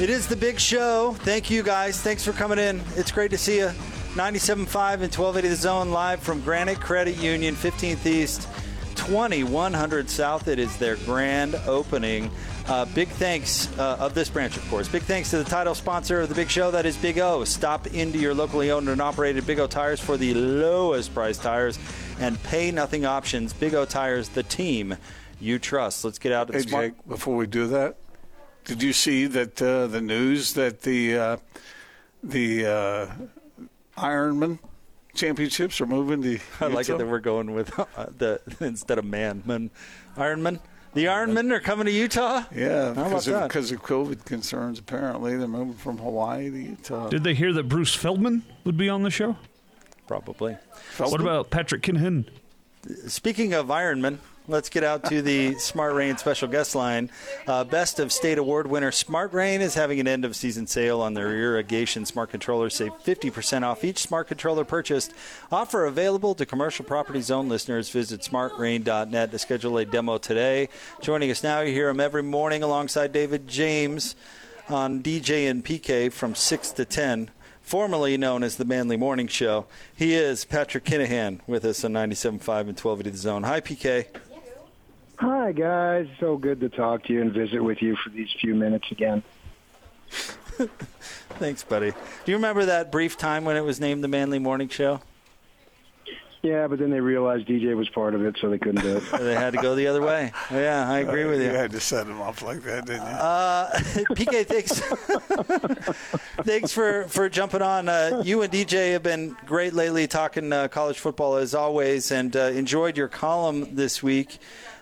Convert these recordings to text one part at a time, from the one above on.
It is the big show. Thank you guys. Thanks for coming in. It's great to see you. 97.5 and 1280 The Zone live from Granite Credit Union, 15th East, 2100 South. It is their grand opening. Uh, big thanks uh, of this branch, of course. Big thanks to the title sponsor of the big show, that is Big O. Stop into your locally owned and operated Big O tires for the lowest price tires and pay nothing options. Big O tires, the team you trust. Let's get out to the Hey, smart. Jake, before we do that, did you see that uh, the news that the uh, the uh, Ironman championships are moving to? I like it that we're going with uh, the instead of man, man, Ironman. The Ironmen are coming to Utah. Yeah, How about because of, that? because of COVID concerns. Apparently, they're moving from Hawaii to Utah. Did they hear that Bruce Feldman would be on the show? Probably. What about Patrick Kinahan? Speaking of Ironman, let's get out to the Smart Rain special guest line. Uh, Best of State Award winner Smart Rain is having an end of season sale on their irrigation smart controllers. Save 50% off each smart controller purchased. Offer available to commercial property zone listeners. Visit smartrain.net to schedule a demo today. Joining us now, you hear him every morning alongside David James on DJ and PK from 6 to 10 formerly known as the Manly Morning Show. He is Patrick Kinahan with us on 97.5 and 1280 The Zone. Hi, PK. Hi, guys. So good to talk to you and visit with you for these few minutes again. Thanks, buddy. Do you remember that brief time when it was named the Manly Morning Show? Yeah, but then they realized DJ was part of it, so they couldn't do it. They had to go the other way. Yeah, I agree with You you. had to set them off like that, didn't you? Uh, PK, thanks. thanks for, for jumping on. Uh, you and DJ have been great lately talking uh, college football as always, and uh, enjoyed your column this week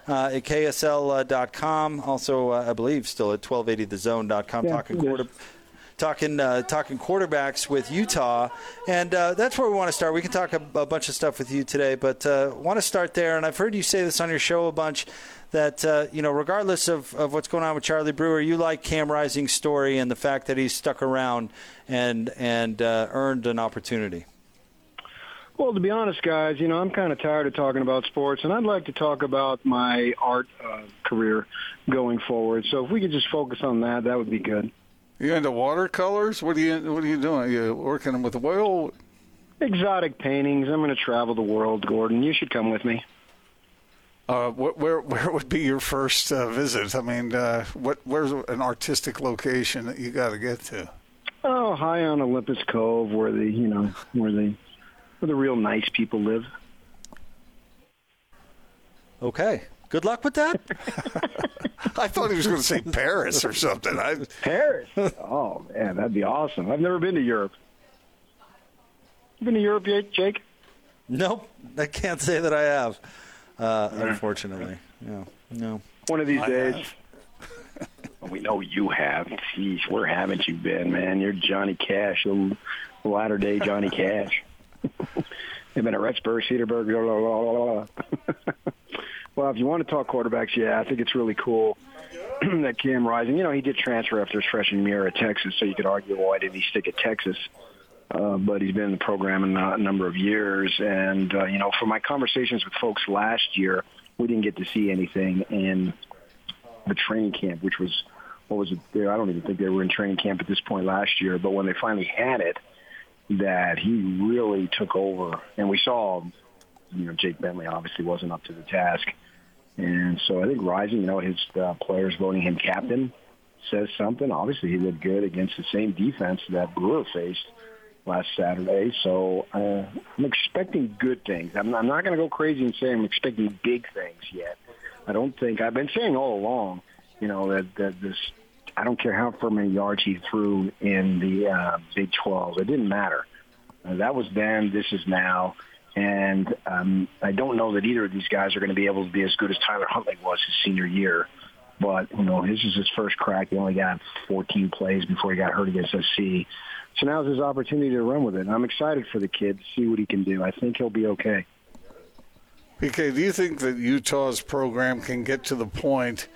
uh, at KSL.com. Also, uh, I believe, still at 1280thezone.com, Yeah, talking quarter. Talking uh, talking quarterbacks with Utah, and uh, that's where we want to start. We can talk a, a bunch of stuff with you today, but uh, want to start there. And I've heard you say this on your show a bunch that uh, you know, regardless of, of what's going on with Charlie Brewer, you like Cam Rising's story and the fact that he's stuck around and and uh, earned an opportunity. Well, to be honest, guys, you know, I'm kind of tired of talking about sports, and I'd like to talk about my art uh, career going forward. So if we could just focus on that, that would be good. You into watercolors? What are you What are you doing? Are you working with oil? Exotic paintings. I'm going to travel the world, Gordon. You should come with me. Uh, what, where Where would be your first uh, visit? I mean, uh, what Where's an artistic location that you got to get to? Oh, high on Olympus Cove, where the you know where the where the real nice people live. Okay, good luck with that. I thought he was going to say Paris or something. I, Paris. oh man, that'd be awesome. I've never been to Europe. You been to Europe yet, Jake? nope, I can't say that I have. Uh, unfortunately, no, no. One of these I days. have. We know you have. Jeez, where haven't you been, man? You're Johnny Cash, the latter day Johnny Cash. You've been at Rexburg, Cedarburg, blah, blah, blah, well, if you want to talk quarterbacks, yeah, I think it's really cool that Cam Rising, you know, he did transfer after his freshman year at Texas, so you could argue why did he stick at Texas? Uh, but he's been in the program in a number of years. And, uh, you know, from my conversations with folks last year, we didn't get to see anything in the training camp, which was what was it? I don't even think they were in training camp at this point last year. But when they finally had it, that he really took over, and we saw, you know, Jake Bentley obviously wasn't up to the task, and so I think Rising, you know, his uh, players voting him captain says something. Obviously, he looked good against the same defense that Brewer faced last Saturday. So uh, I'm expecting good things. I'm, I'm not going to go crazy and say I'm expecting big things yet. I don't think I've been saying all along, you know, that, that this. I don't care how far many yards he threw in the uh, Big 12. It didn't matter. Uh, that was then. This is now. And um, I don't know that either of these guys are going to be able to be as good as Tyler Huntley was his senior year. But you know, his is his first crack. He only got 14 plays before he got hurt against SC. So now's his opportunity to run with it. And I'm excited for the kid to see what he can do. I think he'll be okay. PK, do you think that Utah's program can get to the point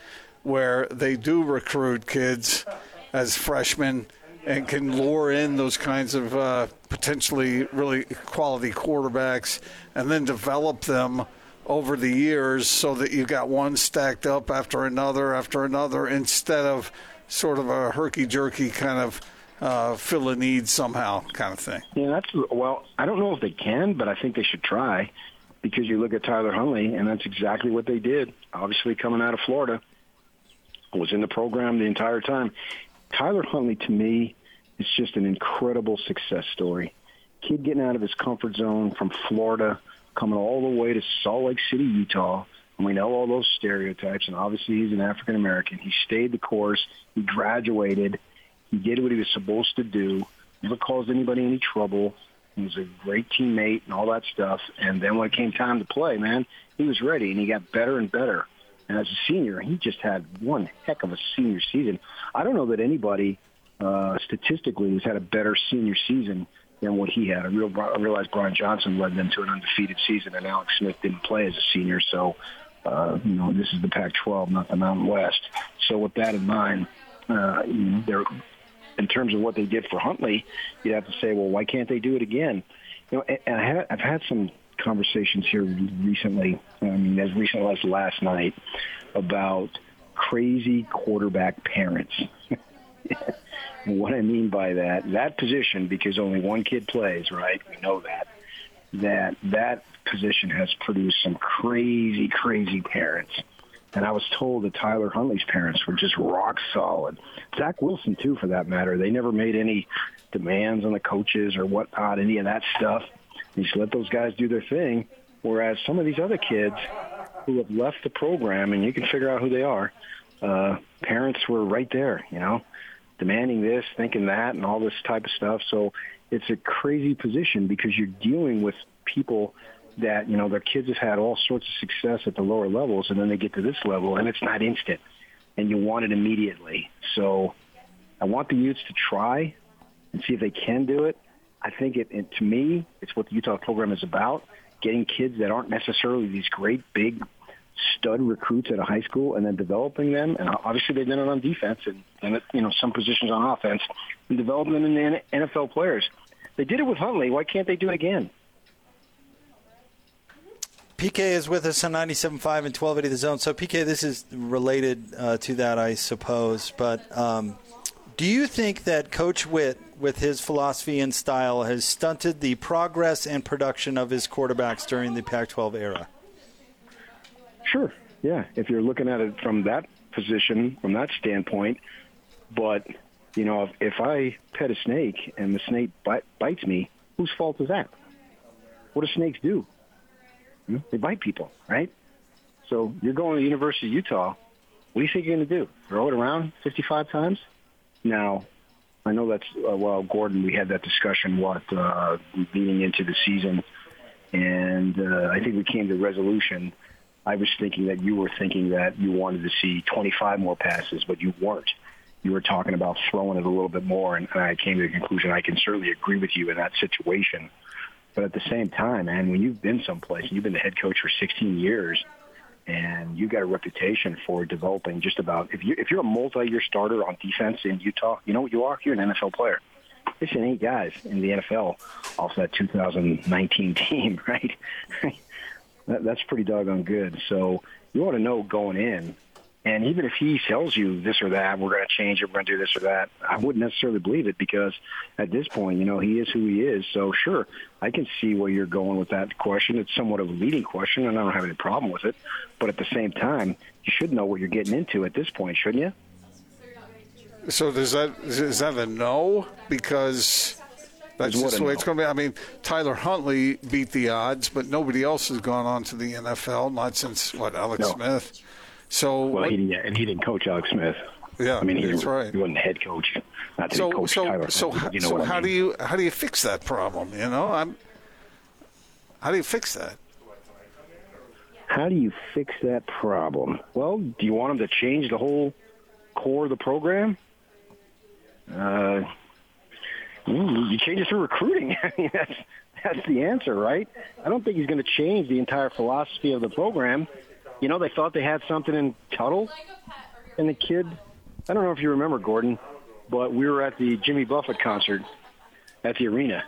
where they do recruit kids as freshmen and can lure in those kinds of uh, potentially really quality quarterbacks and then develop them over the years so that you got one stacked up after another after another instead of sort of a herky jerky kind of uh, fill a need somehow kind of thing? Yeah, that's well. I don't know if they can, but I think they should try because you look at Tyler Huntley, and that's exactly what they did. Obviously, coming out of Florida, was in the program the entire time. Tyler Huntley, to me, is just an incredible success story. Kid getting out of his comfort zone from Florida, coming all the way to Salt Lake City, Utah. And we know all those stereotypes, and obviously he's an African American. He stayed the course. He graduated. He did what he was supposed to do. Never caused anybody any trouble. He was a great teammate and all that stuff. And then when it came time to play, man, he was ready and he got better and better. And as a senior, he just had one heck of a senior season. I don't know that anybody uh, statistically has had a better senior season than what he had. I, real, I realized Brian Johnson led them to an undefeated season, and Alex Smith didn't play as a senior. So, uh, you know, this is the Pac-12, not the Mountain West. So with that in mind, uh, they're in terms of what they did for Huntley, you'd have to say, well, why can't they do it again? You know, and I had, I've had some conversations here recently, I mean, as recently as last night, about crazy quarterback parents. what I mean by that, that position, because only one kid plays, right? We know that. That that position has produced some crazy, crazy parents and I was told that Tyler Huntley's parents were just rock solid. Zach Wilson, too, for that matter. They never made any demands on the coaches or whatnot, any of that stuff. You just let those guys do their thing. Whereas some of these other kids who have left the program, and you can figure out who they are, uh, parents were right there, you know, demanding this, thinking that, and all this type of stuff. So it's a crazy position because you're dealing with people – that you know their kids have had all sorts of success at the lower levels, and then they get to this level, and it's not instant, and you want it immediately. So I want the youths to try and see if they can do it. I think it, it to me, it's what the Utah program is about: getting kids that aren't necessarily these great big stud recruits at a high school, and then developing them. And obviously, they've done it on defense and, and you know some positions on offense, and developing them into NFL players. They did it with Huntley. Why can't they do it again? PK is with us on 97.5 and 1280 The Zone. So, PK, this is related uh, to that, I suppose. But um, do you think that Coach Whitt, with his philosophy and style, has stunted the progress and production of his quarterbacks during the Pac 12 era? Sure. Yeah. If you're looking at it from that position, from that standpoint. But, you know, if, if I pet a snake and the snake bite, bites me, whose fault is that? What do snakes do? Hmm? They bite people, right? So you're going to the University of Utah. What do you think you're going to do? Throw it around 55 times? Now, I know that's uh, well, Gordon. We had that discussion what uh, leading into the season, and uh, I think we came to resolution. I was thinking that you were thinking that you wanted to see 25 more passes, but you weren't. You were talking about throwing it a little bit more, and I came to the conclusion I can certainly agree with you in that situation. But at the same time, man, when you've been someplace and you've been the head coach for 16 years, and you got a reputation for developing just about if you if you're a multi-year starter on defense in Utah, you know what you are? You're an NFL player. There's eight guys in the NFL off that 2019 team, right? that, that's pretty doggone good. So you want to know going in and even if he tells you this or that, we're going to change it, we're going to do this or that, I wouldn't necessarily believe it because at this point, you know, he is who he is. So sure, I can see where you're going with that question. It's somewhat of a leading question, and I don't have any problem with it. But at the same time, you should know what you're getting into at this point, shouldn't you? So does that is that a no? Because that's just the way it's going to be. I mean, Tyler Huntley beat the odds, but nobody else has gone on to the NFL, not since what Alex no. Smith. So well, he didn't, and he didn't coach Alex Smith. Yeah, I mean, he, that's right. He wasn't head coach. Not so, coach so, Tyler. so, you know so how mean. do you how do you fix that problem? You know, I'm. How do you fix that? How do you fix that problem? Well, do you want them to change the whole core of the program? Uh, you change it through recruiting. I mean, that's that's the answer, right? I don't think he's going to change the entire philosophy of the program. You know, they thought they had something in Tuttle, and the kid. I don't know if you remember Gordon, but we were at the Jimmy Buffett concert at the arena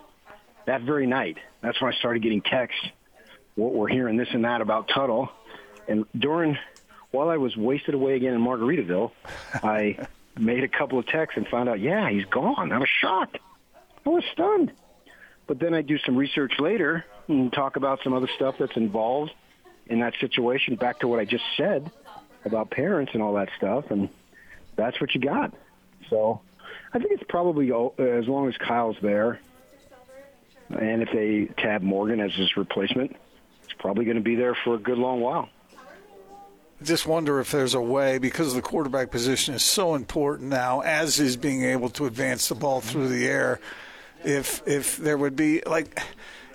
that very night. That's when I started getting texts. What we're hearing this and that about Tuttle, and during while I was wasted away again in Margaritaville, I made a couple of texts and found out, yeah, he's gone. I was shocked. I was stunned. But then I do some research later and talk about some other stuff that's involved in that situation. Back to what I just said about parents and all that stuff, and that's what you got. So I think it's probably as long as Kyle's there, and if they tab Morgan as his replacement, it's probably going to be there for a good long while. I just wonder if there's a way because the quarterback position is so important now, as is being able to advance the ball through the air if if there would be like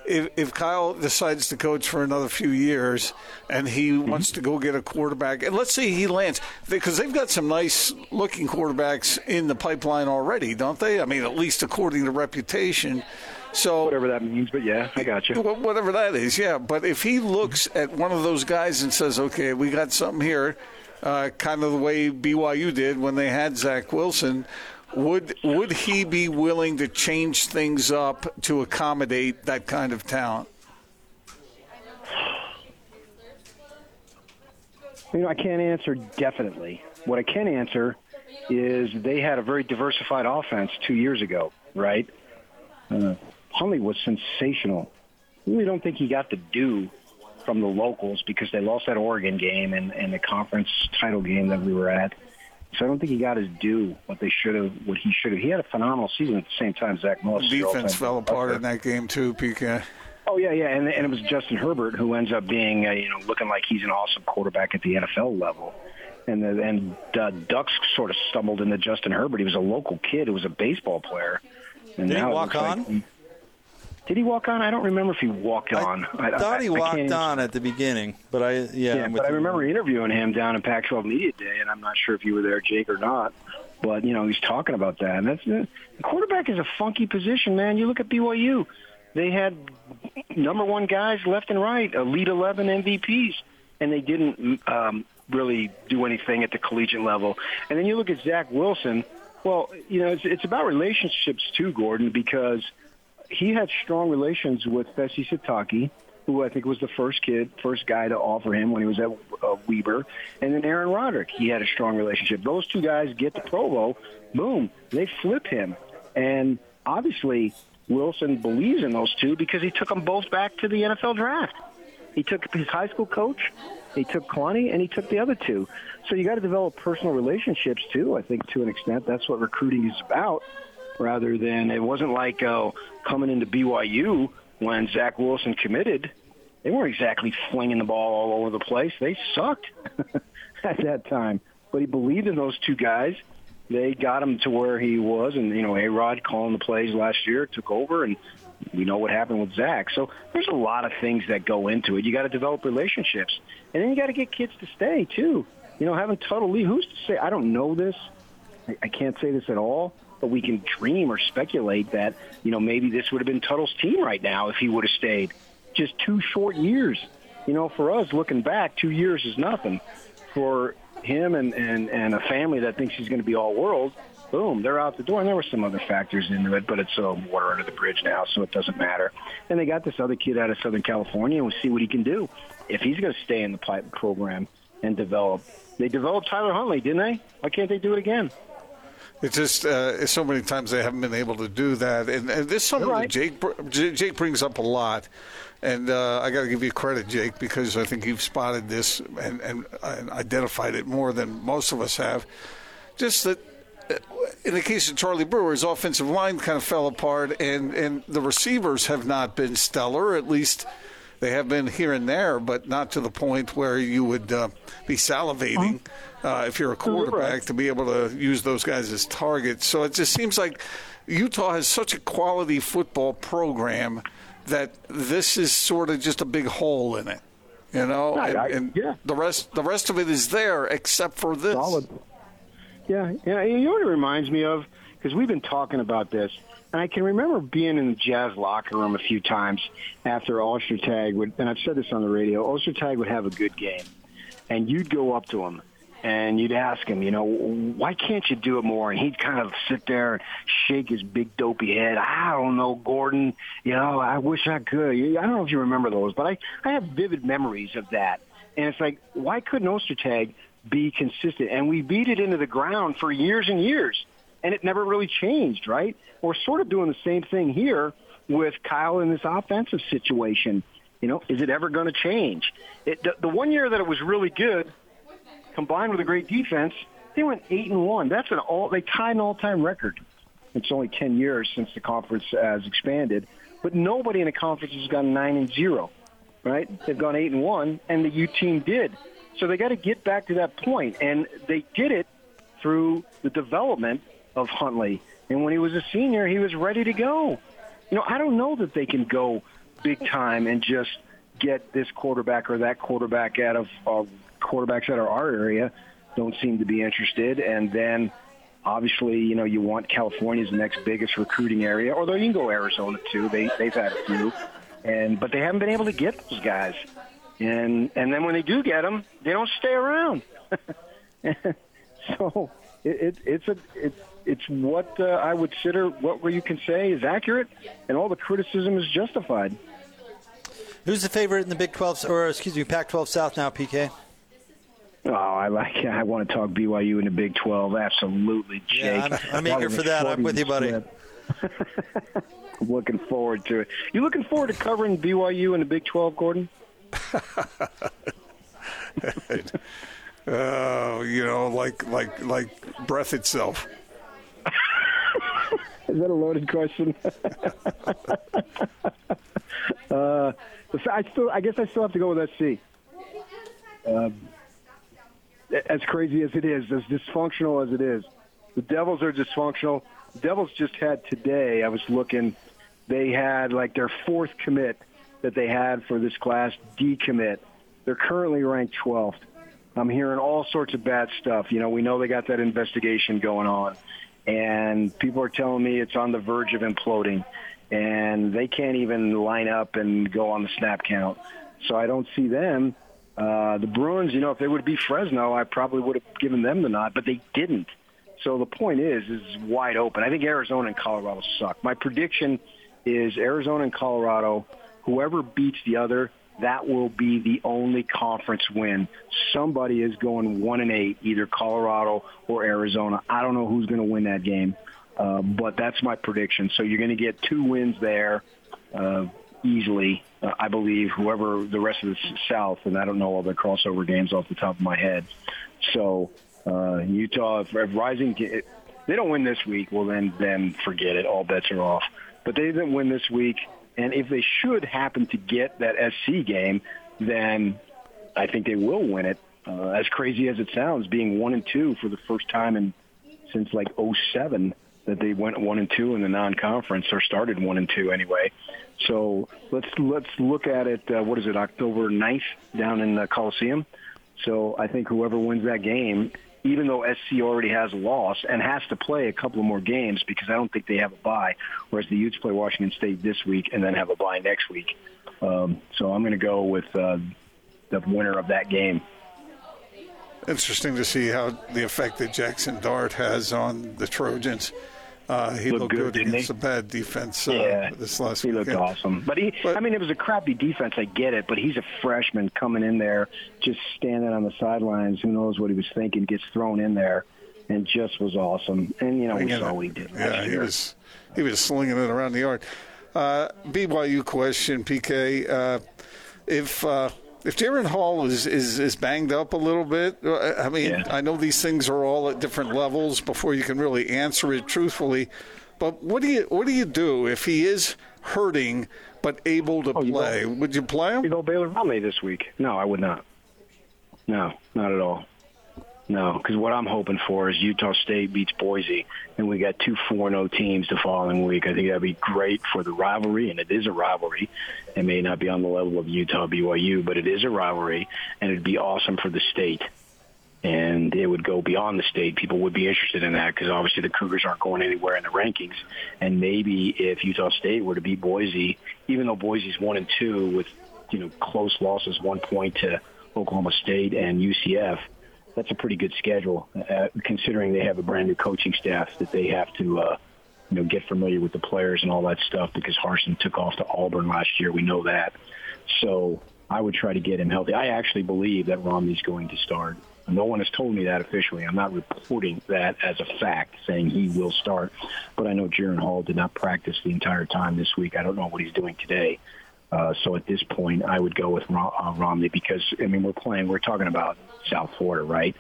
if, if Kyle decides to coach for another few years and he mm-hmm. wants to go get a quarterback, and let's say he lands, because they've got some nice looking quarterbacks in the pipeline already, don't they? I mean, at least according to reputation. So whatever that means, but yeah, I got you. Whatever that is, yeah. But if he looks at one of those guys and says, "Okay, we got something here," uh, kind of the way BYU did when they had Zach Wilson would would he be willing to change things up to accommodate that kind of talent? You know, I can't answer definitely. What I can answer is they had a very diversified offense two years ago, right? Uh, was sensational. I really don't think he got the due from the locals because they lost that Oregon game and, and the conference title game that we were at. So I don't think he got his due what they should have, what he should have. He had a phenomenal season at the same time. Zach Moss The defense fell apart in that game too, PK. Oh yeah, yeah, and, and it was Justin Herbert who ends up being, uh, you know, looking like he's an awesome quarterback at the NFL level. And the, and uh, Ducks sort of stumbled into Justin Herbert. He was a local kid who was a baseball player. And Did he walk on? Like, did he walk on? I don't remember if he walked on. I, I thought he I, walked on at the beginning, but I yeah. yeah but I remember interviewing him down in Pac-12 Media Day, and I'm not sure if you were there, Jake, or not. But you know, he's talking about that. And that's the quarterback is a funky position, man. You look at BYU; they had number one guys left and right, elite 11 MVPs, and they didn't um, really do anything at the collegiate level. And then you look at Zach Wilson. Well, you know, it's, it's about relationships too, Gordon, because – he had strong relations with Fesi Sitake, who I think was the first kid, first guy to offer him when he was at uh, Weber, and then Aaron Roderick. He had a strong relationship. Those two guys get to Provo, boom, they flip him, and obviously Wilson believes in those two because he took them both back to the NFL draft. He took his high school coach, he took Kalani, and he took the other two. So you got to develop personal relationships too. I think to an extent that's what recruiting is about rather than it wasn't like uh, coming into BYU when Zach Wilson committed. They weren't exactly flinging the ball all over the place. They sucked at that time. But he believed in those two guys. They got him to where he was, and you know, A Rod calling the plays last year took over, and we know what happened with Zach. So there's a lot of things that go into it. You got to develop relationships, and then you got to get kids to stay too. You know, having Tuttle Lee, who's to say? I don't know this. I, I can't say this at all but we can dream or speculate that, you know, maybe this would have been Tuttle's team right now if he would have stayed. Just two short years. You know, for us, looking back, two years is nothing. For him and, and, and a family that thinks he's going to be all world, boom, they're out the door. And there were some other factors into it, but it's uh, water under the bridge now, so it doesn't matter. And they got this other kid out of Southern California, and we'll see what he can do if he's going to stay in the pipe program and develop. They developed Tyler Huntley, didn't they? Why can't they do it again? It's just uh, so many times they haven't been able to do that, and, and this is something right. that Jake Jake brings up a lot. And uh, I got to give you credit, Jake, because I think you've spotted this and, and, and, identified it more than most of us have. Just that uh, in the case of Charlie Brewer, his offensive line kind of fell apart, and, and the receivers have not been stellar, at least – they have been here and there, but not to the point where you would uh, be salivating uh, if you're a quarterback to be able to use those guys as targets. So it just seems like Utah has such a quality football program that this is sort of just a big hole in it. You know, and, and yeah. the rest the rest of it is there except for this. Solid. Yeah, yeah. You know what it reminds me of? Because we've been talking about this, and I can remember being in the Jazz locker room a few times after Ostertag would, and I've said this on the radio. Ostertag would have a good game, and you'd go up to him and you'd ask him, you know, why can't you do it more? And he'd kind of sit there and shake his big dopey head. I don't know, Gordon. You know, I wish I could. I don't know if you remember those, but I I have vivid memories of that. And it's like, why couldn't Ostertag be consistent? And we beat it into the ground for years and years, and it never really changed, right? We're sort of doing the same thing here with Kyle in this offensive situation. You know, is it ever going to change? It, the, the one year that it was really good, combined with a great defense, they went eight and one. That's an all. They tied an all-time record. It's only ten years since the conference has expanded, but nobody in the conference has gone nine and zero right? They've gone eight and one, and the U team did. So they got to get back to that point, and they did it through the development of Huntley. And when he was a senior, he was ready to go. You know, I don't know that they can go big time and just get this quarterback or that quarterback out of uh, quarterbacks out of our area. Don't seem to be interested, and then. Obviously, you know you want California's next biggest recruiting area, although you can go Arizona too. They they've had a few and but they haven't been able to get those guys. And and then when they do get them, they don't stay around. so it, it, it's a it's it's what uh, I would consider what you can say is accurate, and all the criticism is justified. Who's the favorite in the Big 12 or excuse me, Pac-12 South now, PK? Oh, I like. I want to talk BYU in the Big Twelve. Absolutely, Jake. Yeah, I'm, I'm eager for that. I'm with you, buddy. Looking forward to it. You looking forward to covering BYU in the Big 12, Gordon? Oh, you know, like like like breath itself. Is that a loaded question? uh, I still, I guess, I still have to go with SC. Um, as crazy as it is, as dysfunctional as it is, the Devils are dysfunctional. The Devils just had today. I was looking. They had like their fourth commit that they had for this class decommit. They're currently ranked 12th. I'm hearing all sorts of bad stuff. You know, we know they got that investigation going on, and people are telling me it's on the verge of imploding, and they can't even line up and go on the snap count. So I don't see them. Uh, the Bruins, you know, if they would be Fresno, I probably would have given them the nod, but they didn't. So the point is, is wide open. I think Arizona and Colorado suck. My prediction is Arizona and Colorado, whoever beats the other, that will be the only conference win. Somebody is going one and eight, either Colorado or Arizona. I don't know who's going to win that game, uh, but that's my prediction. So you're going to get two wins there uh, easily. Uh, I believe whoever the rest of the South, and I don't know all the crossover games off the top of my head. So uh, Utah, if, if Rising, if they don't win this week, well then then forget it. All bets are off. But they didn't win this week. And if they should happen to get that SC game, then I think they will win it. Uh, as crazy as it sounds, being one and two for the first time in since like '07 that they went one and two in the non-conference or started one and two anyway. So let's let's look at it. Uh, what is it? October 9th down in the Coliseum. So I think whoever wins that game, even though SC already has a loss and has to play a couple of more games because I don't think they have a bye, whereas the Utes play Washington State this week and then have a bye next week. Um, so I'm going to go with uh, the winner of that game. Interesting to see how the effect that Jackson Dart has on the Trojans. Uh, he Looked looked good, against he? a bad defense uh, Yeah, this last he looked weekend. awesome. But he, But- I mean, it was a crappy defense. I get it, but he's a freshman coming in there, just standing on the sidelines. Who knows what he was thinking? Gets thrown in there, and just was awesome. And you know, we saw what he did. Yeah, last he year. was he was slinging it around the yard. Uh, BYU question, PK. Uh, if uh, if Jaren Hall is, is is banged up a little bit, uh, I mean, Yeah. I know these things are all at different levels before you can really answer it truthfully. But what do you what do you do if he is hurting but able to Oh, you play? Would you play him? You go Baylor Romney this week? No, I would not. No, not at all. No, because what I'm hoping for is Utah State beats Boise, and we got two 4-0 teams the following week. I think that'd be great for the rivalry, and it is a rivalry. It may not be on the level of Utah BYU, but it is a rivalry, and it'd be awesome for the state. And it would go beyond the state. People would be interested in that because obviously the Cougars aren't going anywhere in the rankings. And maybe if Utah State were to beat Boise, even though Boise's one and two with you know close losses, one point to Oklahoma State and UCF that's a pretty good schedule, uh, considering they have a brand new coaching staff that they have to, uh, you know, get familiar with the players and all that stuff. Because Harsin took off to Auburn last year, we know that. So I would try to get him healthy. I actually believe that Romney's going to start. No one has told me that officially. I'm not reporting that as a fact, saying he will start. But I know Jaren Hall did not practice the entire time this week. I don't know what he's doing today. Uh, so at this point, I would go with uh, Romney because I mean we're playing. We're talking about South Florida, right?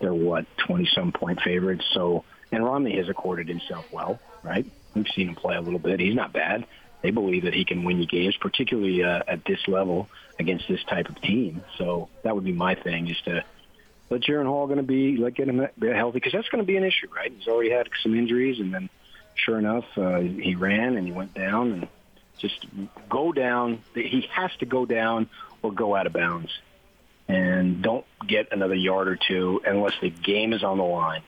They're what twenty some point favorites. So and Romney has accorded himself well, right? We've seen him play a little bit. He's not bad. They believe that he can win you games, particularly uh, at this level against this type of team. So that would be my thing, just to let Jaren Hall going to be let get him healthy because that's going to be an issue, right? He's already had some injuries, and then sure enough, uh, he ran and he went down and just go down. He has to go down or go out of bounds. And don't get another yard or two unless the game is on the line.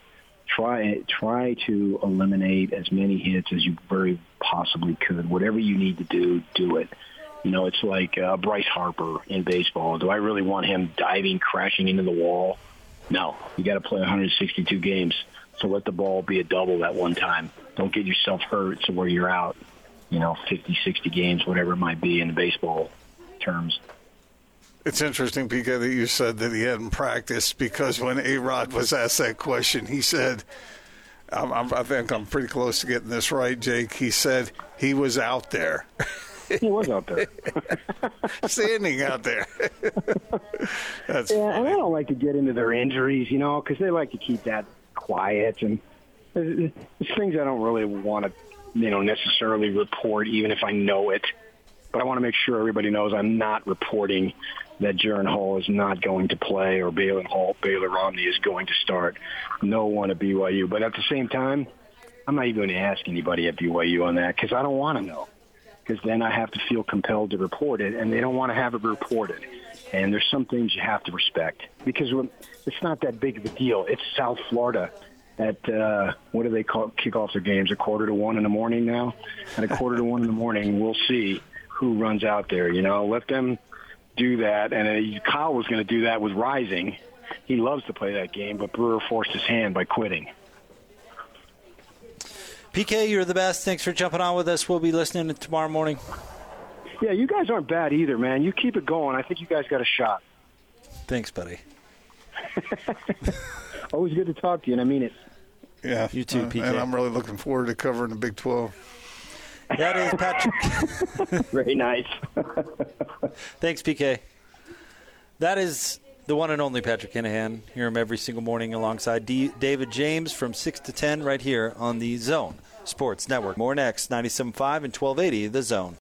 Try try to eliminate as many hits as you very possibly could. Whatever you need to do, do it. You know, it's like uh, Bryce Harper in baseball. Do I really want him diving, crashing into the wall? No. You got to play 162 games. So let the ball be a double that one time. Don't get yourself hurt to where you're out you know, 50, 60 games, whatever it might be in the baseball terms. It's interesting, PK, that you said that he hadn't practiced because when A Rod was asked that question, he said, I'm, I'm, i think I'm pretty close to getting this right, Jake. He said he was out there. He was out there. Standing out there. That's yeah, funny. and I don't like to get into their injuries, you know, because they like to keep that quiet. And uh, there's things I don't really want to you know, necessarily report, even if I know it. But I want to make sure everybody knows I'm not reporting that Jaren Hall is not going to play or Baylor Hall, Baylor Romney is going to start. No one at BYU. But at the same time, I'm not even going to ask anybody at BYU on that because I don't want to know. Because then I have to feel compelled to report it, and they don't want to have it reported. And there's some things you have to respect because it's not that big of a deal. It's South Florida at uh, what do they call kick off their games? A quarter to one in the morning now. At a quarter to one in the morning, we'll see who runs out there. You know, let them do that. And uh, Kyle was going to do that with Rising. He loves to play that game, but Brewer forced his hand by quitting. PK, you're the best. Thanks for jumping on with us. We'll be listening to tomorrow morning. Yeah, you guys aren't bad either, man. You keep it going. I think you guys got a shot. Thanks, buddy. Always good to talk to you, and I mean it. Yeah, you too, uh, PK. And I'm really looking forward to covering the Big 12. That is Patrick. Very nice. Thanks, PK. That is the one and only Patrick Kinahan. Hear him every single morning alongside D- David James from 6 to 10 right here on the Zone Sports Network. More next, 97.5 and 1280, The Zone.